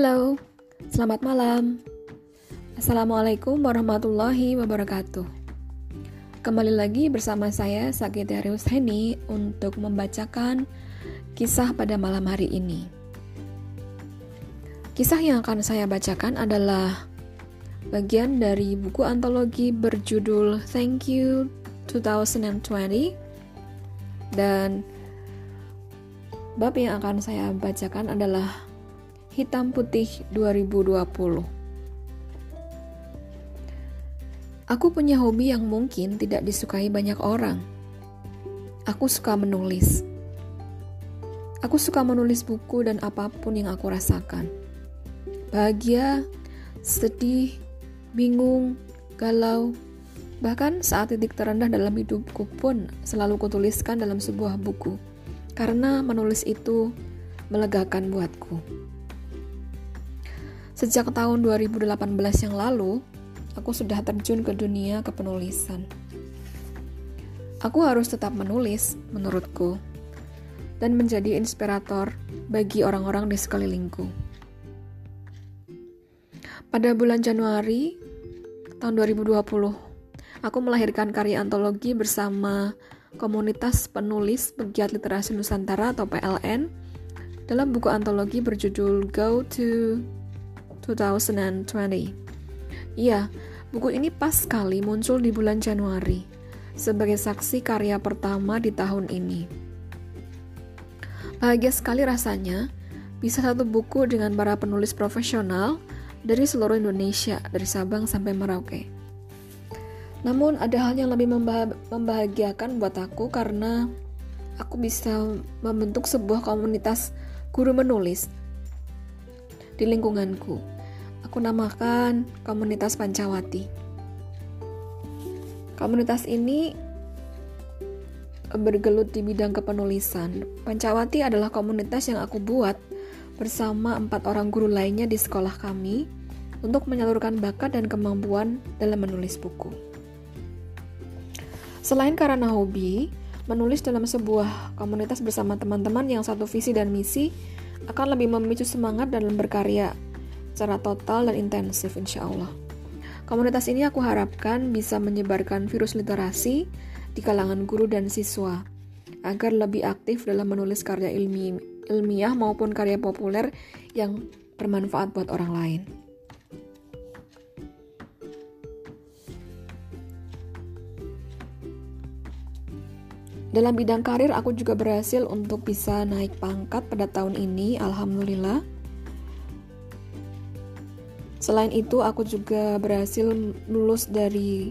Halo, selamat malam. Assalamualaikum warahmatullahi wabarakatuh. Kembali lagi bersama saya Sakitarius Heni untuk membacakan kisah pada malam hari ini. Kisah yang akan saya bacakan adalah bagian dari buku antologi berjudul Thank You 2020 dan bab yang akan saya bacakan adalah Hitam Putih 2020. Aku punya hobi yang mungkin tidak disukai banyak orang. Aku suka menulis. Aku suka menulis buku dan apa pun yang aku rasakan. Bahagia, sedih, bingung, galau, bahkan saat titik terendah dalam hidupku pun selalu kutuliskan dalam sebuah buku. Karena menulis itu melegakan buatku. Sejak tahun 2018 yang lalu, aku sudah terjun ke dunia kepenulisan. Aku harus tetap menulis, menurutku, dan menjadi inspirator bagi orang-orang di sekelilingku. Pada bulan Januari tahun 2020, aku melahirkan karya antologi bersama komunitas penulis pegiat literasi Nusantara atau PLN dalam buku antologi berjudul Go to 2020. Iya, buku ini pas sekali muncul di bulan Januari sebagai saksi karya pertama di tahun ini. Bahagia sekali rasanya bisa satu buku dengan para penulis profesional dari seluruh Indonesia, dari Sabang sampai Merauke. Namun ada hal yang lebih membahagiakan buat aku karena aku bisa membentuk sebuah komunitas guru menulis di lingkunganku. Aku namakan komunitas Pancawati. Komunitas ini bergelut di bidang kepenulisan. Pancawati adalah komunitas yang aku buat bersama empat orang guru lainnya di sekolah kami untuk menyalurkan bakat dan kemampuan dalam menulis buku. Selain karena hobi, menulis dalam sebuah komunitas bersama teman-teman yang satu visi dan misi akan lebih memicu semangat dalam berkarya secara total dan intensif insya Allah. Komunitas ini aku harapkan bisa menyebarkan virus literasi di kalangan guru dan siswa agar lebih aktif dalam menulis karya ilmi ilmiah maupun karya populer yang bermanfaat buat orang lain. Dalam bidang karir, aku juga berhasil untuk bisa naik pangkat pada tahun ini, alhamdulillah. Selain itu, aku juga berhasil lulus dari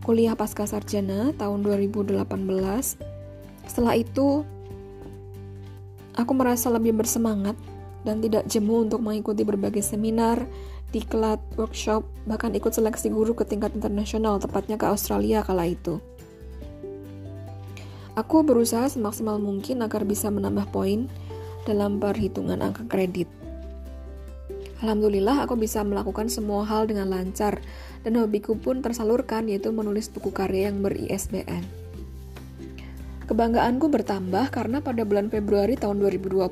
kuliah pasca sarjana tahun 2018. Setelah itu, aku merasa lebih bersemangat dan tidak jemu untuk mengikuti berbagai seminar, diklat, workshop, bahkan ikut seleksi guru ke tingkat internasional, tepatnya ke Australia kala itu. Aku berusaha semaksimal mungkin agar bisa menambah poin dalam perhitungan angka kredit. Alhamdulillah aku bisa melakukan semua hal dengan lancar dan hobiku pun tersalurkan yaitu menulis buku karya yang ber-ISBN. Kebanggaanku bertambah karena pada bulan Februari tahun 2020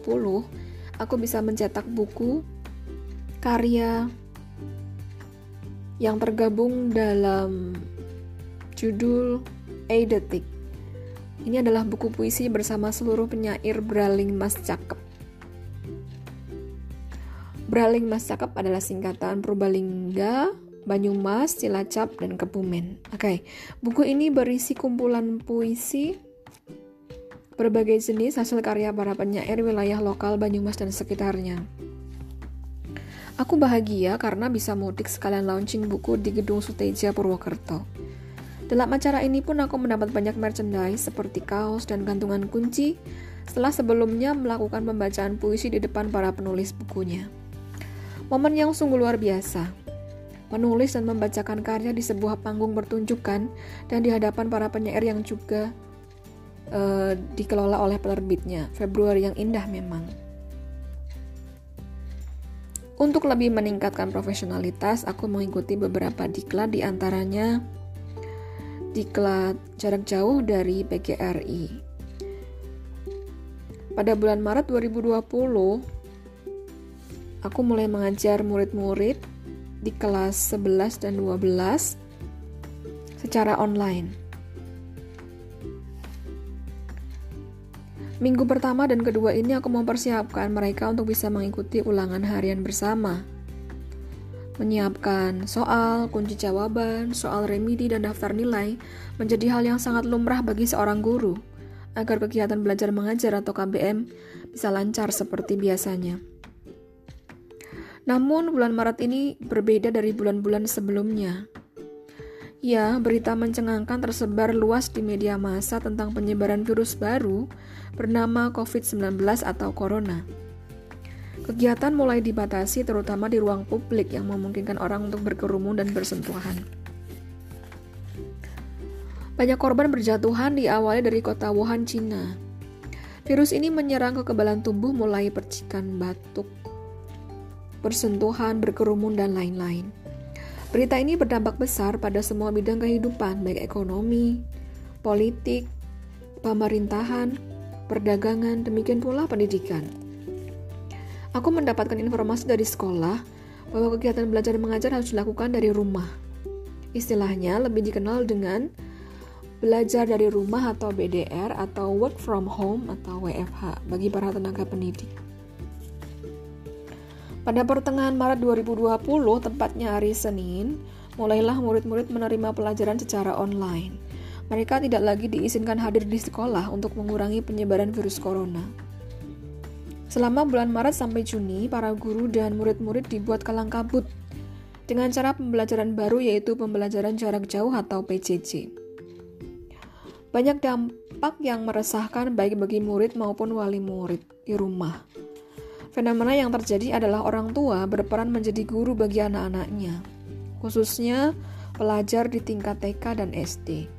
aku bisa mencetak buku karya yang tergabung dalam judul A Detik ini adalah buku puisi bersama seluruh penyair Braling Mas Cakep. Braling Mas Cakep adalah singkatan Purbalingga, Banyumas, Cilacap, dan Kebumen. Oke, okay. buku ini berisi kumpulan puisi berbagai jenis hasil karya para penyair wilayah lokal Banyumas dan sekitarnya. Aku bahagia karena bisa mudik sekalian launching buku di Gedung Suteja Purwokerto. Dalam acara ini pun aku mendapat banyak merchandise seperti kaos dan gantungan kunci setelah sebelumnya melakukan pembacaan puisi di depan para penulis bukunya. Momen yang sungguh luar biasa. Menulis dan membacakan karya di sebuah panggung pertunjukan dan di hadapan para penyair yang juga uh, dikelola oleh penerbitnya. Februari yang indah memang. Untuk lebih meningkatkan profesionalitas, aku mengikuti beberapa diklat di antaranya diklat jarak jauh dari PGRI. Pada bulan Maret 2020, aku mulai mengajar murid-murid di kelas 11 dan 12 secara online. Minggu pertama dan kedua ini aku mempersiapkan mereka untuk bisa mengikuti ulangan harian bersama. Menyiapkan soal, kunci jawaban, soal remedi, dan daftar nilai menjadi hal yang sangat lumrah bagi seorang guru agar kegiatan belajar mengajar atau KBM bisa lancar seperti biasanya. Namun, bulan Maret ini berbeda dari bulan-bulan sebelumnya. Ya, berita mencengangkan tersebar luas di media massa tentang penyebaran virus baru bernama COVID-19 atau Corona. Kegiatan mulai dibatasi terutama di ruang publik yang memungkinkan orang untuk berkerumun dan bersentuhan. Banyak korban berjatuhan diawali dari kota Wuhan, Cina. Virus ini menyerang kekebalan tubuh mulai percikan batuk, bersentuhan, berkerumun, dan lain-lain. Berita ini berdampak besar pada semua bidang kehidupan, baik ekonomi, politik, pemerintahan, perdagangan, demikian pula pendidikan. Aku mendapatkan informasi dari sekolah bahwa kegiatan belajar mengajar harus dilakukan dari rumah. Istilahnya lebih dikenal dengan belajar dari rumah atau BDR atau work from home atau WFH bagi para tenaga pendidik. Pada pertengahan Maret 2020, tepatnya hari Senin, mulailah murid-murid menerima pelajaran secara online. Mereka tidak lagi diizinkan hadir di sekolah untuk mengurangi penyebaran virus corona. Selama bulan Maret sampai Juni, para guru dan murid-murid dibuat kalang kabut dengan cara pembelajaran baru yaitu pembelajaran jarak jauh atau PJJ. Banyak dampak yang meresahkan baik bagi murid maupun wali murid di rumah. Fenomena yang terjadi adalah orang tua berperan menjadi guru bagi anak-anaknya, khususnya pelajar di tingkat TK dan SD.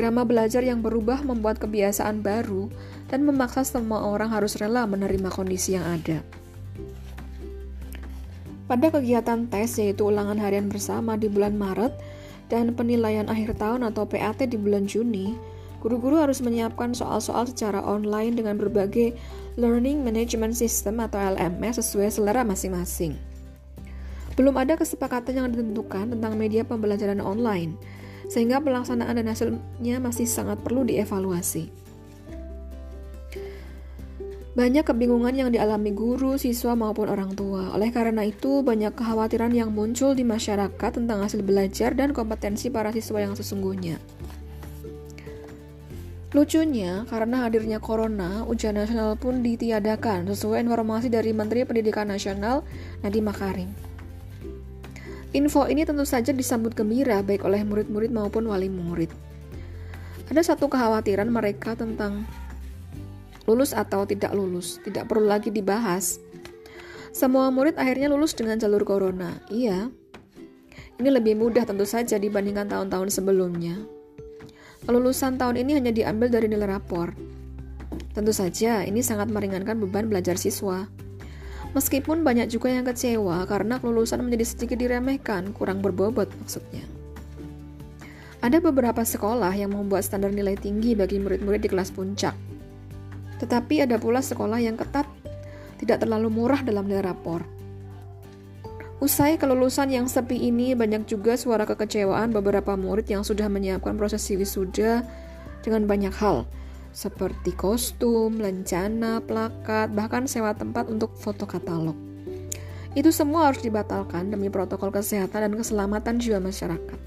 Irama belajar yang berubah membuat kebiasaan baru dan memaksa semua orang harus rela menerima kondisi yang ada. Pada kegiatan tes yaitu ulangan harian bersama di bulan Maret dan penilaian akhir tahun atau PAT di bulan Juni, Guru-guru harus menyiapkan soal-soal secara online dengan berbagai Learning Management System atau LMS sesuai selera masing-masing. Belum ada kesepakatan yang ditentukan tentang media pembelajaran online, sehingga pelaksanaan dan hasilnya masih sangat perlu dievaluasi. Banyak kebingungan yang dialami guru, siswa, maupun orang tua. Oleh karena itu, banyak kekhawatiran yang muncul di masyarakat tentang hasil belajar dan kompetensi para siswa yang sesungguhnya. Lucunya, karena hadirnya corona, ujian nasional pun ditiadakan sesuai informasi dari Menteri Pendidikan Nasional Nadiem Makarim. Info ini tentu saja disambut gembira baik oleh murid-murid maupun wali murid. Ada satu kekhawatiran mereka tentang lulus atau tidak lulus, tidak perlu lagi dibahas. Semua murid akhirnya lulus dengan jalur corona. Iya, ini lebih mudah tentu saja dibandingkan tahun-tahun sebelumnya. Kelulusan tahun ini hanya diambil dari nilai rapor. Tentu saja, ini sangat meringankan beban belajar siswa. Meskipun banyak juga yang kecewa karena kelulusan menjadi sedikit diremehkan, kurang berbobot maksudnya. Ada beberapa sekolah yang membuat standar nilai tinggi bagi murid-murid di kelas puncak. Tetapi ada pula sekolah yang ketat, tidak terlalu murah dalam nilai rapor. Usai kelulusan yang sepi ini, banyak juga suara kekecewaan beberapa murid yang sudah menyiapkan prosesi wisuda dengan banyak hal, seperti kostum, lencana, plakat, bahkan sewa tempat untuk foto katalog. Itu semua harus dibatalkan demi protokol kesehatan dan keselamatan jiwa masyarakat.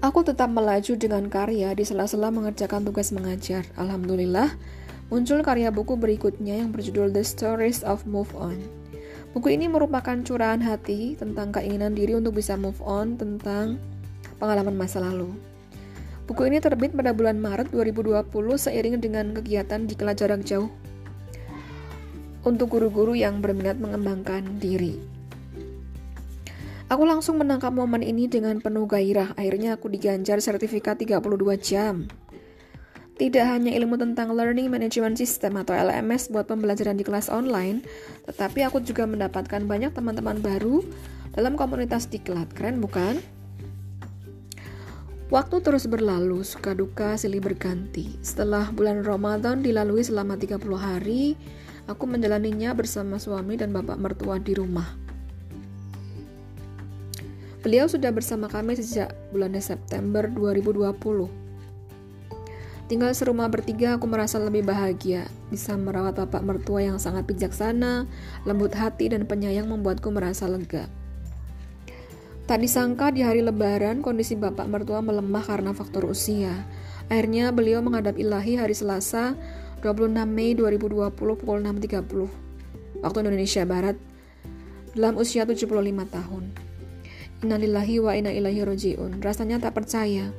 Aku tetap melaju dengan karya di sela-sela mengerjakan tugas mengajar. Alhamdulillah, muncul karya buku berikutnya yang berjudul The Stories of Move On. Buku ini merupakan curahan hati tentang keinginan diri untuk bisa move on tentang pengalaman masa lalu. Buku ini terbit pada bulan Maret 2020 seiring dengan kegiatan di kelas jarak jauh untuk guru-guru yang berminat mengembangkan diri. Aku langsung menangkap momen ini dengan penuh gairah. Akhirnya aku diganjar sertifikat 32 jam. Tidak hanya ilmu tentang Learning Management System atau LMS buat pembelajaran di kelas online, tetapi aku juga mendapatkan banyak teman-teman baru dalam komunitas diklat. Keren bukan? Waktu terus berlalu, suka duka silih berganti. Setelah bulan Ramadan dilalui selama 30 hari, Aku menjalaninya bersama suami dan bapak mertua di rumah. Beliau sudah bersama kami sejak bulan September 2020. Tinggal serumah bertiga, aku merasa lebih bahagia. Bisa merawat bapak mertua yang sangat bijaksana, lembut hati, dan penyayang membuatku merasa lega. Tak disangka di hari lebaran, kondisi bapak mertua melemah karena faktor usia. Akhirnya beliau menghadap ilahi hari Selasa, 26 Mei 2020 pukul 6.30 waktu Indonesia Barat dalam usia 75 tahun. Innalillahi wa inna ilaihi roji'un. Rasanya tak percaya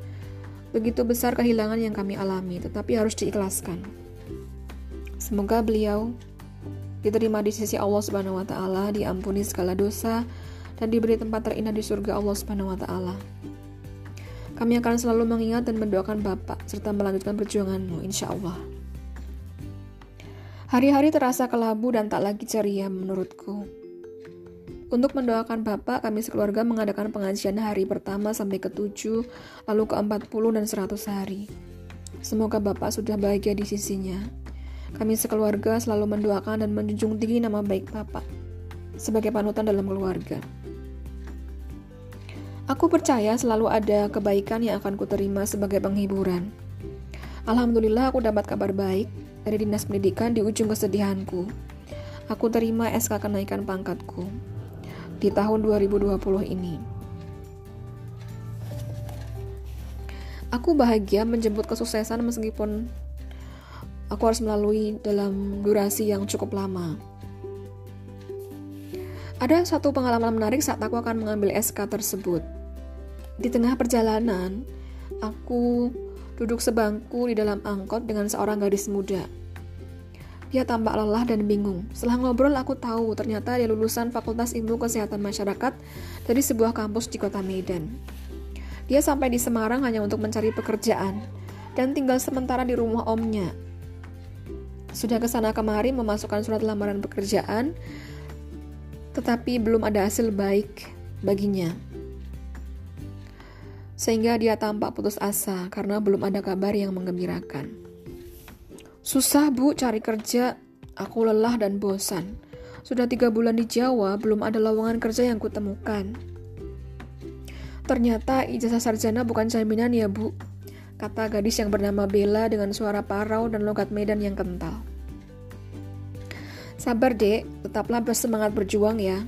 Begitu besar kehilangan yang kami alami, tetapi harus diikhlaskan. Semoga beliau diterima di sisi Allah Subhanahu wa taala, diampuni segala dosa dan diberi tempat terindah di surga Allah Subhanahu wa taala. Kami akan selalu mengingat dan mendoakan Bapak serta melanjutkan perjuanganmu insya Allah. Hari-hari terasa kelabu dan tak lagi ceria menurutku. Untuk mendoakan Bapak, kami sekeluarga mengadakan pengajian hari pertama sampai ke tujuh, lalu ke empat puluh dan seratus hari. Semoga Bapak sudah bahagia di sisinya. Kami sekeluarga selalu mendoakan dan menjunjung tinggi nama baik Bapak sebagai panutan dalam keluarga. Aku percaya selalu ada kebaikan yang akan kuterima sebagai penghiburan. Alhamdulillah aku dapat kabar baik dari Dinas Pendidikan di ujung kesedihanku. Aku terima SK kenaikan pangkatku di tahun 2020 ini. Aku bahagia menjemput kesuksesan meskipun aku harus melalui dalam durasi yang cukup lama. Ada satu pengalaman menarik saat aku akan mengambil SK tersebut. Di tengah perjalanan, aku duduk sebangku di dalam angkot dengan seorang gadis muda. Dia tampak lelah dan bingung. Setelah ngobrol, aku tahu ternyata dia lulusan Fakultas Ilmu Kesehatan Masyarakat dari sebuah kampus di kota Medan. Dia sampai di Semarang hanya untuk mencari pekerjaan dan tinggal sementara di rumah omnya. Sudah ke sana kemari memasukkan surat lamaran pekerjaan, tetapi belum ada hasil baik baginya. Sehingga dia tampak putus asa karena belum ada kabar yang menggembirakan. Susah bu cari kerja, aku lelah dan bosan. Sudah tiga bulan di Jawa, belum ada lowongan kerja yang kutemukan. Ternyata ijazah sarjana bukan jaminan ya bu, kata gadis yang bernama Bella dengan suara parau dan logat Medan yang kental. Sabar dek, tetaplah bersemangat berjuang ya.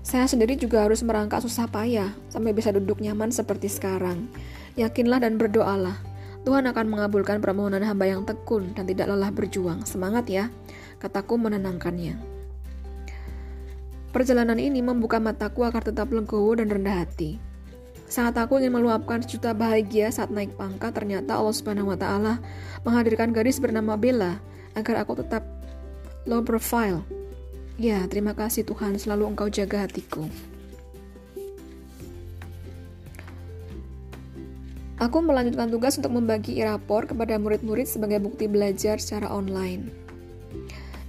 Saya sendiri juga harus merangkak susah payah sampai bisa duduk nyaman seperti sekarang. Yakinlah dan berdoalah Tuhan akan mengabulkan permohonan hamba yang tekun dan tidak lelah berjuang. Semangat ya, kataku menenangkannya. Perjalanan ini membuka mataku agar tetap legowo dan rendah hati. Saat aku ingin meluapkan sejuta bahagia saat naik pangkat, ternyata Allah Subhanahu wa taala menghadirkan gadis bernama Bella agar aku tetap low profile. Ya, terima kasih Tuhan, selalu Engkau jaga hatiku. Aku melanjutkan tugas untuk membagi e-rapor kepada murid-murid sebagai bukti belajar secara online.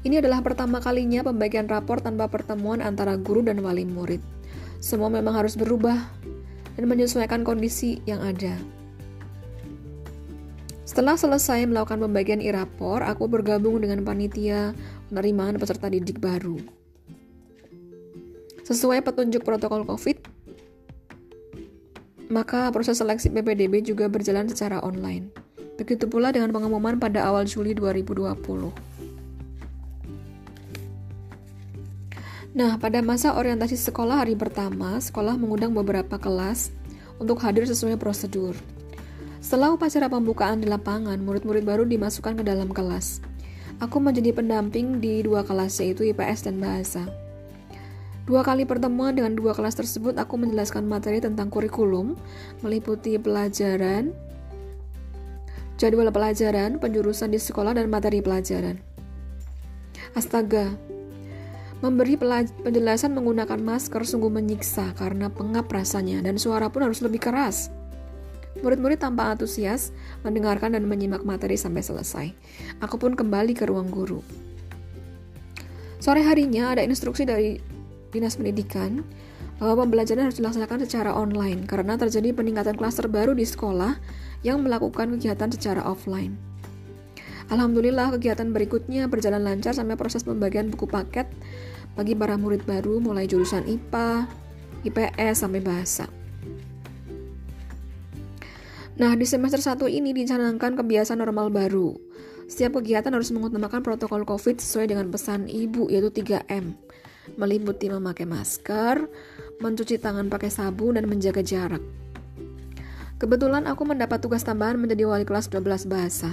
Ini adalah pertama kalinya pembagian rapor tanpa pertemuan antara guru dan wali murid. Semua memang harus berubah dan menyesuaikan kondisi yang ada. Setelah selesai melakukan pembagian e-rapor, aku bergabung dengan panitia penerimaan peserta didik baru. Sesuai petunjuk protokol COVID, maka proses seleksi PPDB juga berjalan secara online. Begitu pula dengan pengumuman pada awal Juli 2020. Nah, pada masa orientasi sekolah hari pertama, sekolah mengundang beberapa kelas untuk hadir sesuai prosedur. Setelah upacara pembukaan di lapangan, murid-murid baru dimasukkan ke dalam kelas. Aku menjadi pendamping di dua kelas yaitu IPS dan Bahasa. Dua kali pertemuan dengan dua kelas tersebut, aku menjelaskan materi tentang kurikulum, meliputi pelajaran, jadwal pelajaran, penjurusan di sekolah, dan materi pelajaran. Astaga, memberi penjelasan menggunakan masker sungguh menyiksa karena pengap rasanya dan suara pun harus lebih keras. Murid-murid tampak antusias mendengarkan dan menyimak materi sampai selesai. Aku pun kembali ke ruang guru. Sore harinya ada instruksi dari Dinas Pendidikan bahwa pembelajaran harus dilaksanakan secara online karena terjadi peningkatan klaster baru di sekolah yang melakukan kegiatan secara offline. Alhamdulillah kegiatan berikutnya berjalan lancar sampai proses pembagian buku paket bagi para murid baru mulai jurusan IPA, IPS sampai bahasa. Nah, di semester 1 ini dicanangkan kebiasaan normal baru. Setiap kegiatan harus mengutamakan protokol COVID sesuai dengan pesan ibu yaitu 3M. Meliputi memakai masker, mencuci tangan pakai sabun, dan menjaga jarak. Kebetulan aku mendapat tugas tambahan menjadi wali kelas 12 bahasa.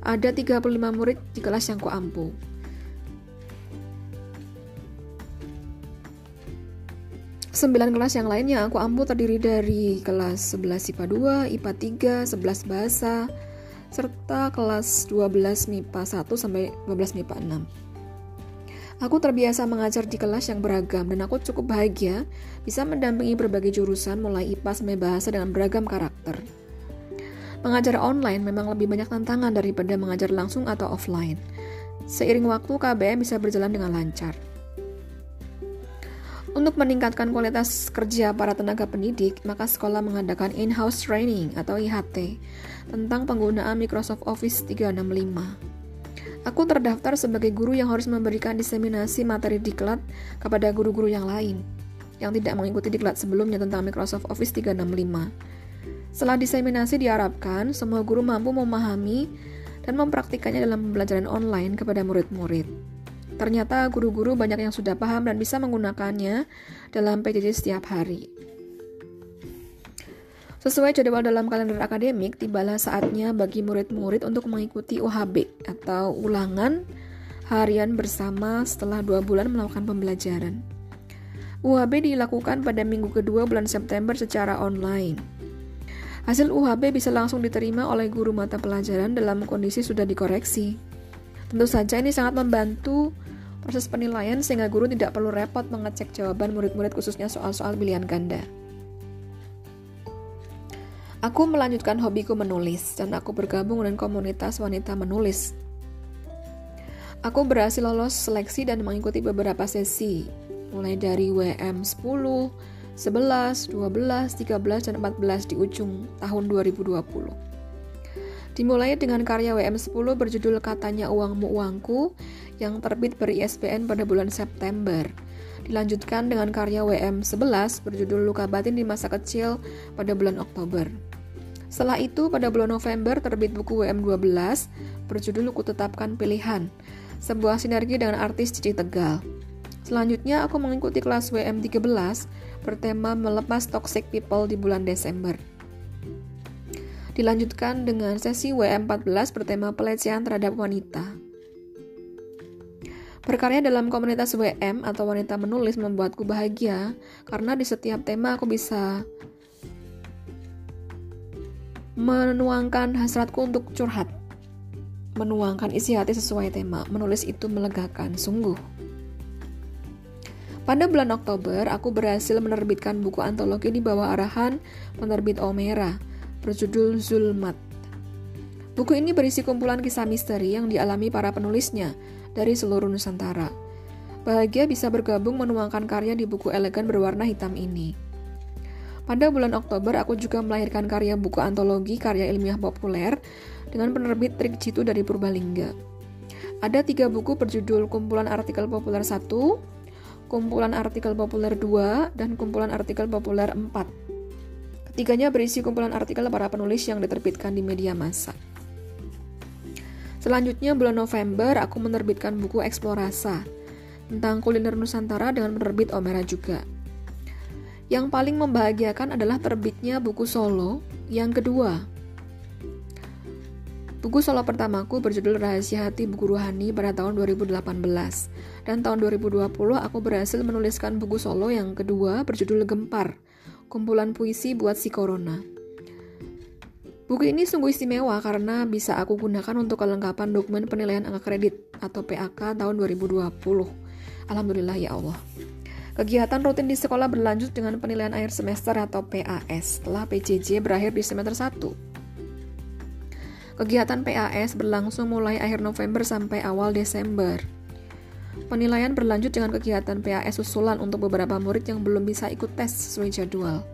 Ada 35 murid di kelas yang kuampu. Sembilan kelas yang lainnya aku ampu terdiri dari kelas 11 IPA 2, IPA 3, 11 bahasa, serta kelas 12 MIPA 1 sampai 12 MIPA 6. Aku terbiasa mengajar di kelas yang beragam dan aku cukup bahagia bisa mendampingi berbagai jurusan mulai IPA sampai bahasa dengan beragam karakter. Mengajar online memang lebih banyak tantangan daripada mengajar langsung atau offline. Seiring waktu, KBM bisa berjalan dengan lancar. Untuk meningkatkan kualitas kerja para tenaga pendidik, maka sekolah mengadakan in-house training atau IHT tentang penggunaan Microsoft Office 365. Aku terdaftar sebagai guru yang harus memberikan diseminasi materi diklat kepada guru-guru yang lain yang tidak mengikuti diklat sebelumnya tentang Microsoft Office 365. Setelah diseminasi diharapkan semua guru mampu memahami dan mempraktikannya dalam pembelajaran online kepada murid-murid. Ternyata guru-guru banyak yang sudah paham dan bisa menggunakannya dalam PJJ setiap hari. Sesuai jadwal dalam kalender akademik, tibalah saatnya bagi murid-murid untuk mengikuti UHB atau ulangan harian bersama setelah dua bulan melakukan pembelajaran. UHB dilakukan pada minggu kedua bulan September secara online. Hasil UHB bisa langsung diterima oleh guru mata pelajaran dalam kondisi sudah dikoreksi. Tentu saja ini sangat membantu proses penilaian sehingga guru tidak perlu repot mengecek jawaban murid-murid khususnya soal-soal pilihan ganda. Aku melanjutkan hobiku menulis dan aku bergabung dengan komunitas wanita menulis. Aku berhasil lolos seleksi dan mengikuti beberapa sesi, mulai dari WM 10, 11, 12, 13, dan 14 di ujung tahun 2020. Dimulai dengan karya WM10 berjudul Katanya Uangmu Uangku yang terbit beri ISBN pada bulan September. Dilanjutkan dengan karya WM11 berjudul Luka Batin di Masa Kecil pada bulan Oktober. Setelah itu, pada bulan November terbit buku WM12 berjudul Ku Tetapkan Pilihan, sebuah sinergi dengan artis Cici Tegal. Selanjutnya, aku mengikuti kelas WM13 bertema melepas toxic people di bulan Desember. Dilanjutkan dengan sesi WM14 bertema pelecehan terhadap wanita. Berkarya dalam komunitas WM atau wanita menulis membuatku bahagia karena di setiap tema aku bisa menuangkan hasratku untuk curhat. Menuangkan isi hati sesuai tema. Menulis itu melegakan, sungguh. Pada bulan Oktober, aku berhasil menerbitkan buku antologi di bawah arahan penerbit Omera, berjudul Zulmat. Buku ini berisi kumpulan kisah misteri yang dialami para penulisnya dari seluruh Nusantara. Bahagia bisa bergabung menuangkan karya di buku elegan berwarna hitam ini. Pada bulan Oktober, aku juga melahirkan karya buku antologi karya ilmiah populer dengan penerbit Trik Citu dari Purbalingga. Ada tiga buku berjudul Kumpulan Artikel Populer 1, kumpulan artikel populer 2, dan kumpulan artikel populer 4. Ketiganya berisi kumpulan artikel para penulis yang diterbitkan di media massa. Selanjutnya bulan November aku menerbitkan buku Eksplorasa tentang kuliner Nusantara dengan penerbit Omera juga. Yang paling membahagiakan adalah terbitnya buku solo yang kedua Buku solo pertamaku berjudul Rahasia Hati Buku Ruhani pada tahun 2018. Dan tahun 2020 aku berhasil menuliskan buku solo yang kedua berjudul Gempar, kumpulan puisi buat si Corona. Buku ini sungguh istimewa karena bisa aku gunakan untuk kelengkapan dokumen penilaian angka kredit atau PAK tahun 2020. Alhamdulillah ya Allah. Kegiatan rutin di sekolah berlanjut dengan penilaian akhir semester atau PAS setelah PJJ berakhir di semester 1. Kegiatan PAS berlangsung mulai akhir November sampai awal Desember. Penilaian berlanjut dengan kegiatan PAS susulan untuk beberapa murid yang belum bisa ikut tes sesuai jadwal.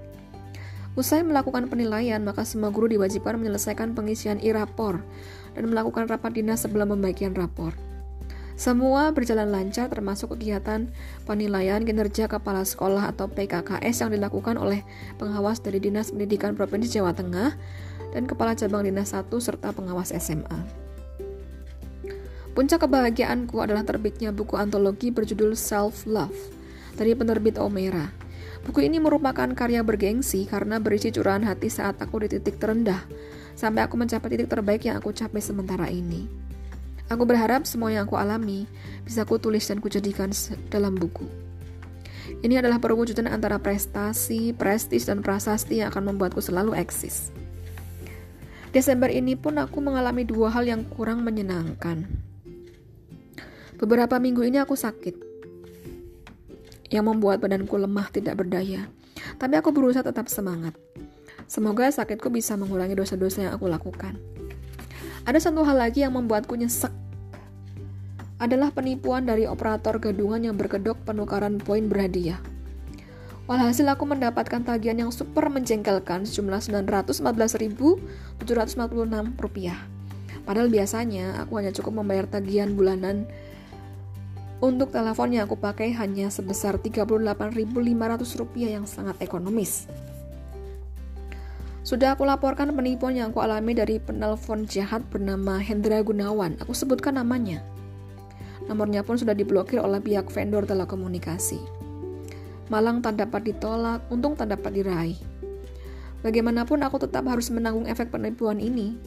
Usai melakukan penilaian, maka semua guru diwajibkan menyelesaikan pengisian e-rapor dan melakukan rapat dinas sebelum pembagian rapor. Semua berjalan lancar termasuk kegiatan penilaian kinerja kepala sekolah atau PKKS yang dilakukan oleh pengawas dari Dinas Pendidikan Provinsi Jawa Tengah dan Kepala Cabang Dinas 1 serta pengawas SMA. Puncak kebahagiaanku adalah terbitnya buku antologi berjudul Self Love dari penerbit Omera. Buku ini merupakan karya bergengsi karena berisi curahan hati saat aku di titik terendah, sampai aku mencapai titik terbaik yang aku capai sementara ini. Aku berharap semua yang aku alami bisa aku tulis dan kujadikan dalam buku. Ini adalah perwujudan antara prestasi, prestis, dan prasasti yang akan membuatku selalu eksis. Desember ini pun aku mengalami dua hal yang kurang menyenangkan. Beberapa minggu ini aku sakit, yang membuat badanku lemah tidak berdaya. Tapi aku berusaha tetap semangat. Semoga sakitku bisa mengurangi dosa-dosa yang aku lakukan. Ada satu hal lagi yang membuatku nyesek. Adalah penipuan dari operator gadungan yang berkedok penukaran poin berhadiah. Walhasil aku mendapatkan tagihan yang super menjengkelkan sejumlah 914.746 rupiah. Padahal biasanya aku hanya cukup membayar tagihan bulanan untuk telepon yang aku pakai hanya sebesar 38.500 rupiah yang sangat ekonomis. Sudah aku laporkan penipuan yang aku alami dari penelpon jahat bernama Hendra Gunawan. Aku sebutkan namanya. Nomornya pun sudah diblokir oleh pihak vendor telekomunikasi. Malang tak dapat ditolak, untung tak dapat diraih. Bagaimanapun aku tetap harus menanggung efek penipuan ini.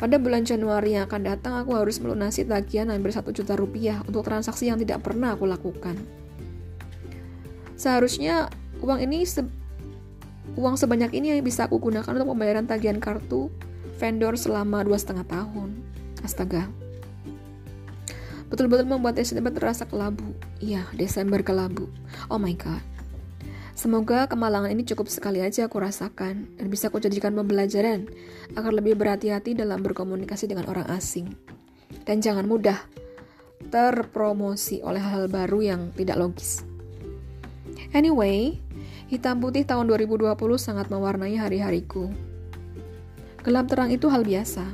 Pada bulan Januari yang akan datang, aku harus melunasi tagihan hampir 1 juta rupiah untuk transaksi yang tidak pernah aku lakukan. Seharusnya uang ini Uang sebanyak ini bisa aku gunakan untuk pembayaran tagihan kartu vendor selama dua setengah tahun. Astaga. Betul-betul membuat Desember terasa kelabu. Iya, Desember kelabu. Oh my god. Semoga kemalangan ini cukup sekali aja aku rasakan dan bisa aku jadikan pembelajaran agar lebih berhati-hati dalam berkomunikasi dengan orang asing. Dan jangan mudah terpromosi oleh hal-hal baru yang tidak logis. Anyway, Hitam putih tahun 2020 sangat mewarnai hari-hariku. Gelap terang itu hal biasa.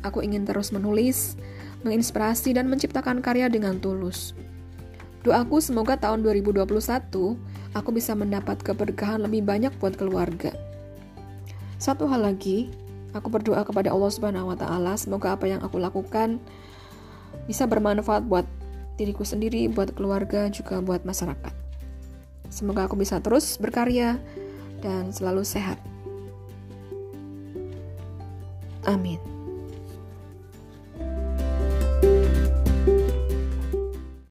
Aku ingin terus menulis, menginspirasi, dan menciptakan karya dengan tulus. Doaku semoga tahun 2021 aku bisa mendapat keberkahan lebih banyak buat keluarga. Satu hal lagi, aku berdoa kepada Allah Subhanahu wa taala semoga apa yang aku lakukan bisa bermanfaat buat diriku sendiri, buat keluarga, juga buat masyarakat. Semoga aku bisa terus berkarya dan selalu sehat. Amin.